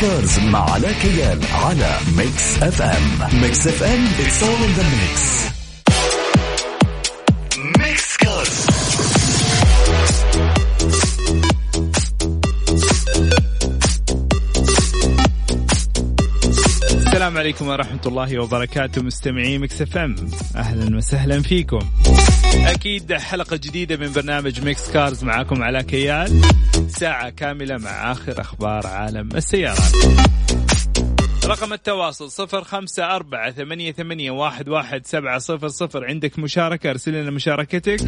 Cars مع علاء كيال على Mix FM Mix FM it's all in the السلام عليكم ورحمة الله وبركاته مستمعي Mix FM. أهلا وسهلا فيكم. أكيد حلقة جديدة من برنامج Mix Cars معاكم علاء كيال. ساعة كاملة مع آخر أخبار عالم السيارات. رقم التواصل صفر خمسة أربعة ثمانية, ثمانية واحد, واحد سبعة صفر صفر. عندك مشاركة أرسل لنا مشاركتك.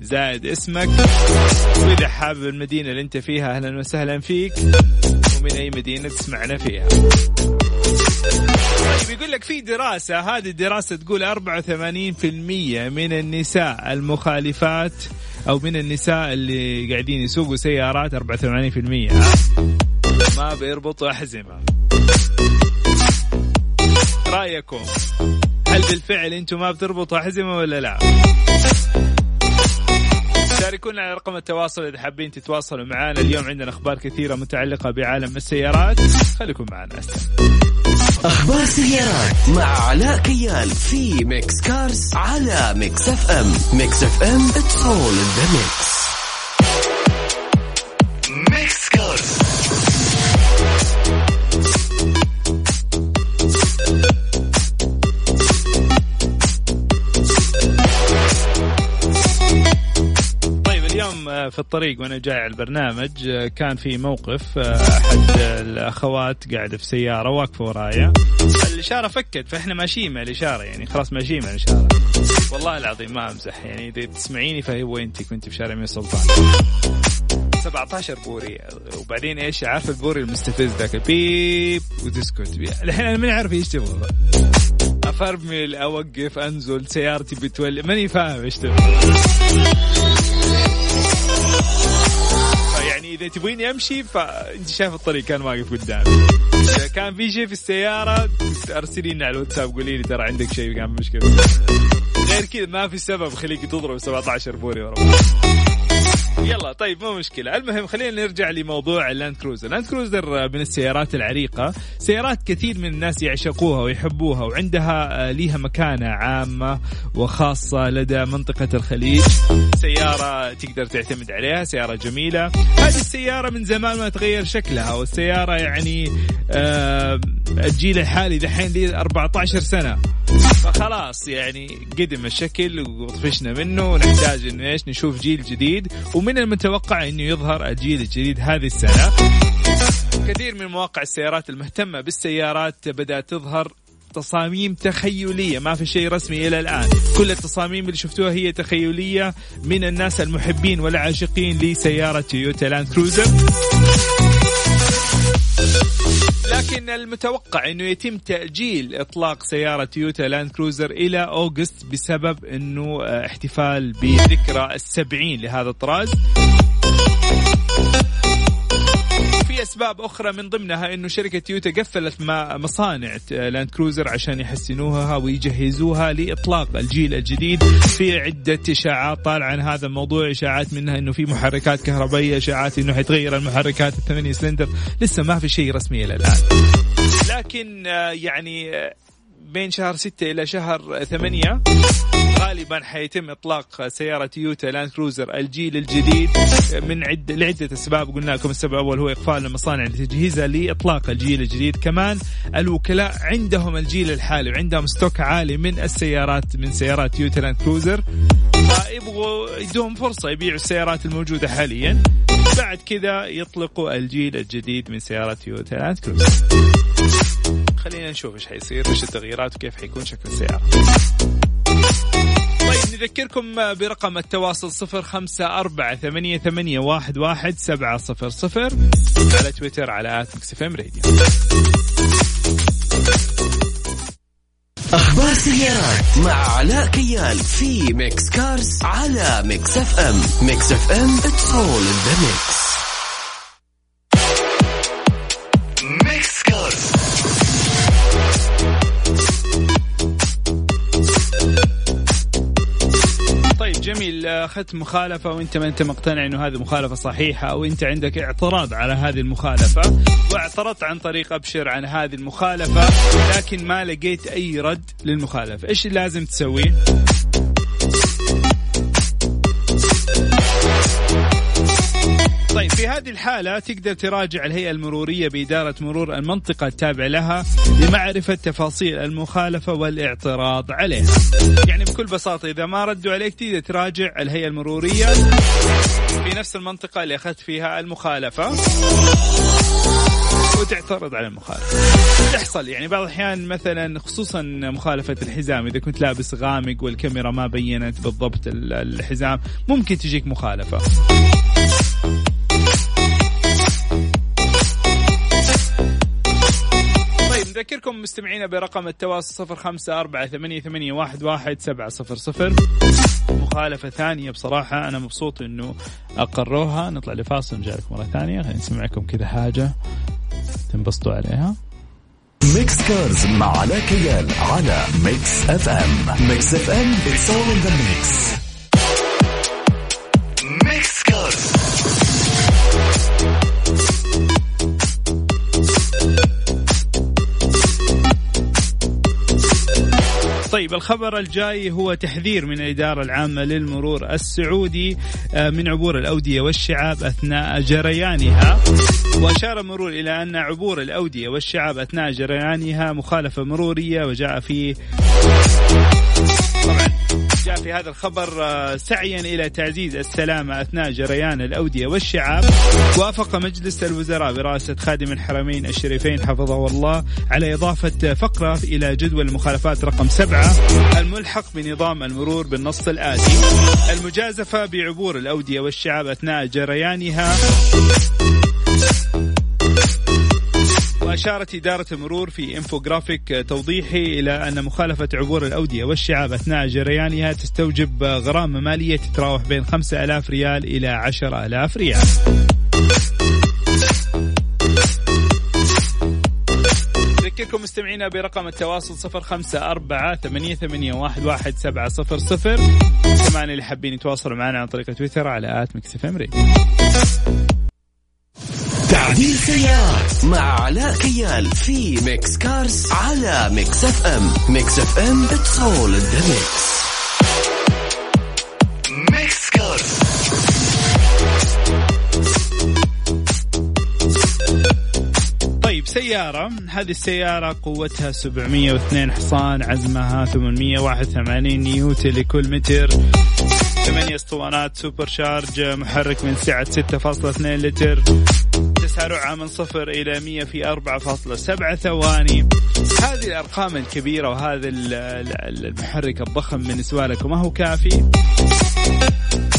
زائد اسمك. وإذا حابب المدينة اللي أنت فيها أهلا وسهلا فيك. ومن أي مدينة تسمعنا فيها. طيب يقول لك في دراسة هذه الدراسة تقول 84% من النساء المخالفات أو من النساء اللي قاعدين يسوقوا سيارات 84% ما بيربطوا أحزمة رأيكم هل بالفعل أنتم ما بتربطوا أحزمة ولا لا؟ شاركونا على رقم التواصل إذا حابين تتواصلوا معنا اليوم عندنا أخبار كثيرة متعلقة بعالم السيارات. خليكم معنا. أستاذ أخبار سيارات مع علاء كيال في Mix Cars على Mix FM Mix FM it's all in في الطريق وأنا جاي على البرنامج آه، كان في موقف آه، احد الأخوات قاعدة في سيارة واقفة ورايا. الإشارة فكت فإحنا ماشيين مع الإشارة يعني خلاص ماشيين مع الإشارة. والله العظيم ما أمزح يعني إذا تسمعيني فهي وإنتي كنت في شارع أمير سلطان. 17 بوري وبعدين إيش عارف البوري المستفز ذاك؟ بيب وتسكت الحين أنا ماني عارف إيش تبغى. افرمل اوقف أنزل سيارتي بتولي ماني فاهم إيش تبغى. يعني تبغيني أمشي فأنت شايف الطريق كان واقف قدامي اذا كان في شيء في السيارة أرسلي لنا على الواتساب قولي لي ترى عندك شيء كان مشكلة غير كذا ما في سبب خليك تضرب 17 بوري ورا. يلا طيب مو مشكلة. المهم خلينا نرجع لموضوع اللاند كروزر اللاند كروزر من السيارات العريقة. سيارات كثير من الناس يعشقوها ويحبوها وعندها آه، ليها مكانة عامة وخاصة لدى منطقة الخليج. سيارة تقدر تعتمد عليها سيارة جميلة. هذه السيارة من زمان ما تغير شكلها والسيارة يعني آه، الجيل الحالي دحين لي 14 سنة. فخلاص يعني قدم الشكل وطفشنا منه ونحتاج إنه إيش نشوف جيل جديد ومن المتوقع إنه يظهر الجيل الجديد هذه السنة. كثير من مواقع السيارات المهتمة بالسيارات بدأت تظهر تصاميم تخيلية ما في شيء رسمي إلى الآن. كل التصاميم اللي شفتوها هي تخيلية من الناس المحبين والعاشقين لسيارة تويوتا لاند كروزر لكن المتوقع إنه يتم تأجيل إطلاق سيارة تويوتا لاند كروزر إلى August بسبب إنه آه، احتفال بذكرى السبعين لهذا الطراز. أسباب أخرى من ضمنها إنه شركة تويوتا قفلت مصانع لاند كروزر عشان يحسنوها ويجهزوها لإطلاق الجيل الجديد. في عدة إشاعات طالعة عن هذا الموضوع إشاعات منها إنه في محركات كهربائية إشاعات إنه حيتغير المحركات الثمانية سلندر. لسه ما في شيء رسمي إلى الآن. لكن آه، يعني آه، بين شهر ستة إلى شهر ثمانية غالبا حيتم إطلاق سيارة تويوتا لاند كروزر الجيل الجديد من عده لعدة أسباب. قلنا لكم السبب الأول هو إقفال المصانع لتجهيزها لإطلاق الجيل الجديد. كمان الوكلاء عندهم الجيل الحالي وعندهم stock عالي من السيارات من سيارات تويوتا لاند كروزر فيبغوا يدوهم فرصة يبيعوا السيارات الموجودة حاليا. بعد كذا يطلقوا الجيل الجديد من سيارات تويوتا لاند كروزر خلينا نشوف إيش حيصير إيش التغييرات وكيف حيكون شكل السيارة. طيب نذكركم برقم التواصل صفر خمسة أربعة ثمانية, ثمانية واحد, واحد سبعة صفر صفر على تويتر على at M Radio. أخبار سيارات مع علاء كيال في Mix Cars على Mix FM. Mix FM it's all in اخذت مخالفة وأنت ما أنت مقتنع إنه هذه مخالفة صحيحة أو أنت عندك اعتراض على هذه المخالفة واعترضت عن طريق أبشر عن هذه المخالفة لكن ما لقيت أي رد للمخالفة. إيش اللي لازم تسويه في هذه الحالة تقدر تراجع الهيئة المرورية بإدارة مرور المنطقة التابع لها لمعرفة تفاصيل المخالفة والاعتراض عليها. يعني بكل بساطة إذا ما ردوا عليك تقدر تراجع الهيئة المرورية في نفس المنطقة اللي أخذت فيها المخالفة وتعترض على المخالفة. تحصل يعني بعض الأحيان مثلا خصوصا مخالفة الحزام إذا كنت لابس غامق والكاميرا ما بينت بالضبط الحزام ممكن تجيك مخالفة. نذكركم مستمعينا برقم التواصل صفر خمسة أربعة ثمانية, ثمانية واحد, واحد سبعة صفر صفر. مخالفة ثانية بصراحة أنا مبسوط إنه أقروها. نطلع لفاصل لكم مرة ثانية. خلينا نسمعكم كذا حاجة تنبسطوا عليها. Mix Cars مع علاء كيال على Mix FM Mix FM it's all in the mix. طيب الخبر الجاي هو تحذير من الإدارة العامة للمرور السعودي آه، من عبور الأودية والشعاب أثناء جريانها. وأشار المرور إلى أن عبور الأودية والشعاب أثناء جريانها مخالفة مرورية وجاء في طبعا. جاء في هذا الخبر آه، سعيا إلى تعزيز السلامة أثناء جريان الأودية والشعاب. وافق مجلس الوزراء برئاسة خادم الحرمين الشريفين حفظه الله على إضافة فقره إلى جدول المخالفات رقم سبعة الملحق بنظام المرور بالنص الآتي. المجازفة بعبور الأودية والشعاب أثناء جريانها. وأشارت إدارة المرور في انفوجرافيك توضيحي إلى أن مخالفة عبور الأودية والشعاب أثناء جريانها تستوجب غرامة مالية تتراوح بين 5000 ريال إلى 10000 ريال. أذكركم مستمعينا برقم التواصل صفر خمسة أربعة ثمانية, ثمانية واحد, واحد سبعة صفر صفر. كمان اللي حابين يتواصلوا معنا عن طريق تويتر على at Mix تعديل سيارات مع علاء كيال في Mix Cars على Mix FM Mix FM it's all the Mix Cars طيب سيارة. هذه السيارة قوتها 702 حصان عزمها 881 نيوتن لكل متر. ثمانية أسطوانات supercharge محرك من سعة 6.2 لتر. تسارعها من صفر إلى 100 في 4.7 ثواني. هذه الأرقام الكبيرة وهذا المحرك الضخم بالنسبة لكم ما هو كافي؟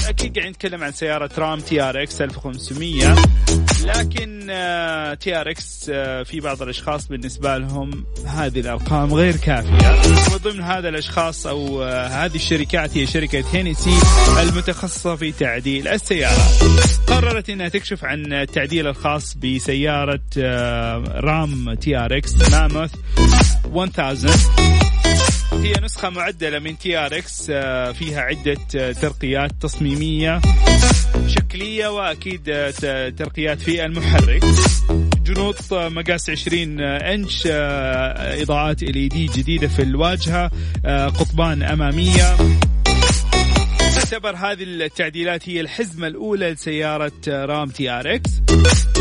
أكيد قاعد نتكلم عن سيارة RAM TRX 1500 لكن TRX في بعض الأشخاص بالنسبة لهم هذه الأرقام غير كافية. وضمن هذا الأشخاص أو آه، هذه الشركات هي شركة هينيسي المتخصصة في تعديل السيارات قررت إنها تكشف عن التعديل الخاص بسيارة آه، رام TRX Mammoth 1000 هي نسخة معدلة من TRX فيها عدة آه، ترقيات تصميمية شكلية وأكيد ترقيات في المحرك. جنوط مقاس 20 انش إضاءات LED جديدة في الواجهة قضبان أمامية. تعتبر هذه التعديلات هي الحزمة الأولى لسيارة رام TRX.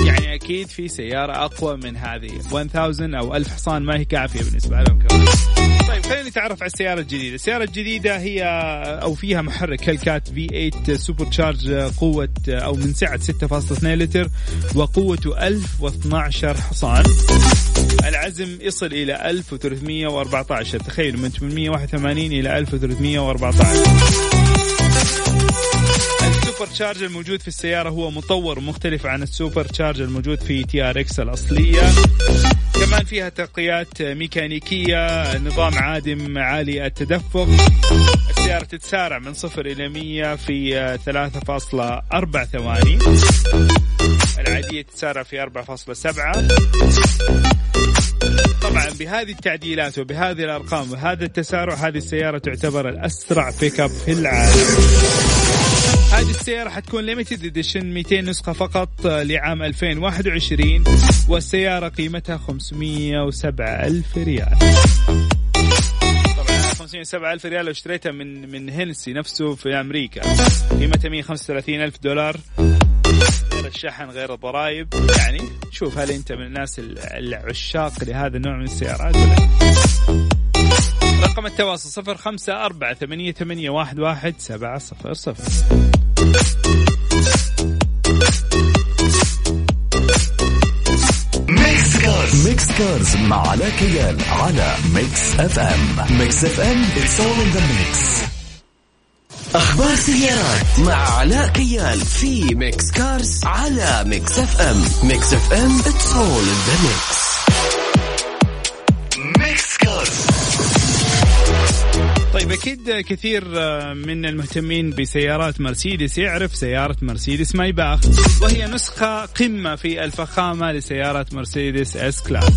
يعني أكيد في سيارة أقوى من هذه. 1000 أو 1000 حصان ما هي كافية بالنسبة لهم كمان. طيب خلينا نتعرف على السيارة الجديدة. السيارة الجديدة هي أو فيها محرك Hellcat V8 supercharge قوة أو من سعة 6.2 لتر وقوته 1012 حصان. العزم يصل إلى 1314 تخيل من 881 إلى 1314 ال supercharge الموجود في السيارة هو مطور ومختلف عن ال supercharge الموجود في TRX الأصلية. كمان فيها ترقيات ميكانيكية نظام عادم عالي التدفق. السيارة تتسارع من صفر إلى مية في 3.4 ثواني. العادية تتسارع في 4.7 طبعا بهذه التعديلات وبهذه الأرقام وهذا التسارع هذه السيارة تعتبر الأسرع بيك اب في العالم. هذه السيارة حتكون limited edition 200 نسخة فقط لعام 2021 والسيارة قيمتها 507 ألف ريال. طبعا 507 ألف ريال لو اشتريتها من من هنسي نفسه في أمريكا. قيمتها 135 ألف دولار. الشحن غير الضرائب. يعني شوف هل أنت من الناس العشاق لهذا النوع من السيارات ولا؟ رقم التواصل صفر خمسة أربعة ثمانية, ثمانية واحد, واحد سبعة صفر صفر. Mix Cars مع علاء كيال على Mix FM Mix FM it's all in the mix. أخبار سيارات مع علاء كيال في Mix Cars على Mix FM Mix FM it's all in the mix. طيب أكيد كثير من المهتمين بسيارات مرسيدس يعرف سيارة مرسيدس مايباخ وهي نسخة قمة في الفخامة لسيارة مرسيدس S-Class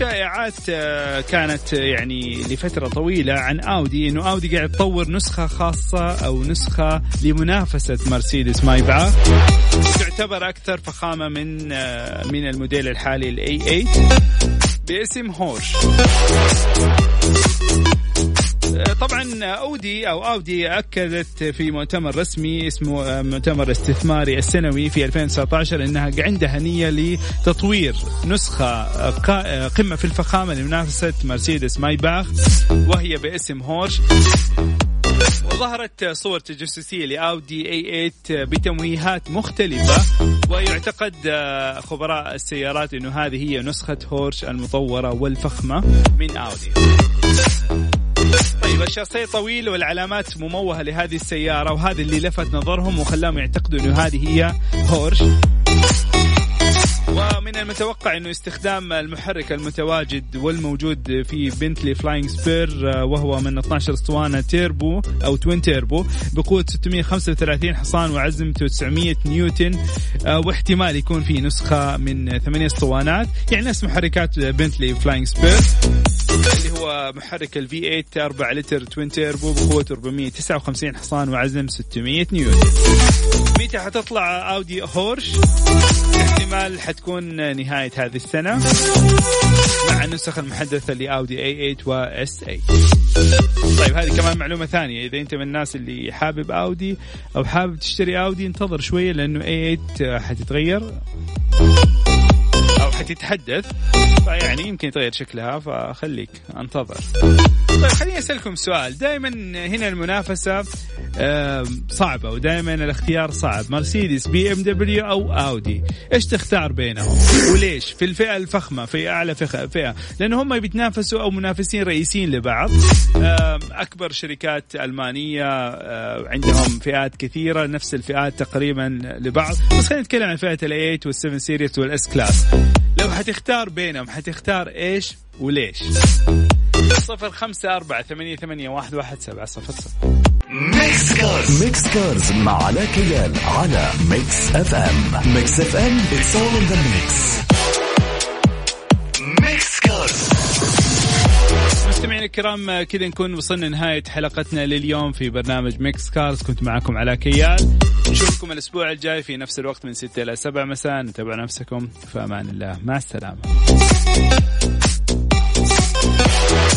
شائعات آه، كانت يعني لفترة طويلة عن آودي إنه آودي قاعد تطور نسخة خاصة أو نسخة لمنافسة مرسيدس مايباخ تعتبر أكثر فخامة من آه، من الموديل الحالي ال A8 باسم هورش طبعا أودي أو أودي أكدت في مؤتمر رسمي اسمه مؤتمر استثماري السنوي في 2019 إنها عندها نية لتطوير نسخة قمة في الفخامة لمنافسة مرسيدس مايباخ وهي باسم هورش. وظهرت صور تجسسية لأودي اي 8 بتمويهات مختلفة ويعتقد خبراء السيارات أنه هذه هي نسخة هورش المطورة والفخمة من أودي. طيب الشاصيه طويل والعلامات مموهة لهذه السيارة وهذا اللي لفت نظرهم وخلاهم يعتقدوا إنه هذه هي هورش ومن المتوقع إنه استخدام المحرك المتواجد والموجود في بنتلي Flying Spur وهو من 12 أسطوانة تيربو أو twin turbo بقوة 635 حصان وعزمته 900 نيوتن آه، واحتمال يكون في نسخة من 8 أسطوانات. يعني نفس محركات بنتلي Flying Spur اللي هو محرك ال V8 4 لتر twin turbo بقوة 459 حصان وعزم 600 نيوتن. متى حتطلع أودي هورش؟ احتمال حتكون نهاية هذه السنة مع النسخ المحدثة لأودي A8 و S8 طيب هذه كمان معلومة ثانية. إذا أنت من الناس اللي حابب أودي أو حابب تشتري أودي انتظر شوية لأنه A8 حتتغير. حتتحدث فيعني يمكن يتغير شكلها فخليك انتظر. طيب خليني أسألكم سؤال. دائما هنا المنافسة صعبة ودائما الاختيار صعب. مرسيدس BMW أو أودي؟ إيش تختار بينهم؟ وليش؟ في الفئة الفخمة في أعلى فئة. لأنه هم بيتنافسوا أو منافسين رئيسيين لبعض. أكبر شركات ألمانية عندهم فئات كثيرة نفس الفئات تقريبا لبعض. بس خلينا نتكلم عن فئة ال eight وال seven series وال S-Class حتختار بينهم حتختار إيش وليش. صفر خمسة أربعة ثمانية, ثمانية واحد, واحد سبعة صفر صفر. Mix Cars. Mix Cars مع علاء كيال على Mix FM. Mix FM it's all in the mix. مستمعينا الكرام كذا نكون وصلنا نهاية حلقتنا لليوم في برنامج Mix Cars كنت معكم علاء كيال. نشوفكم الأسبوع الجاي في نفس الوقت من 6 إلى 7 مساء. تابعوا نفسكم. في أمان الله. مع السلامة.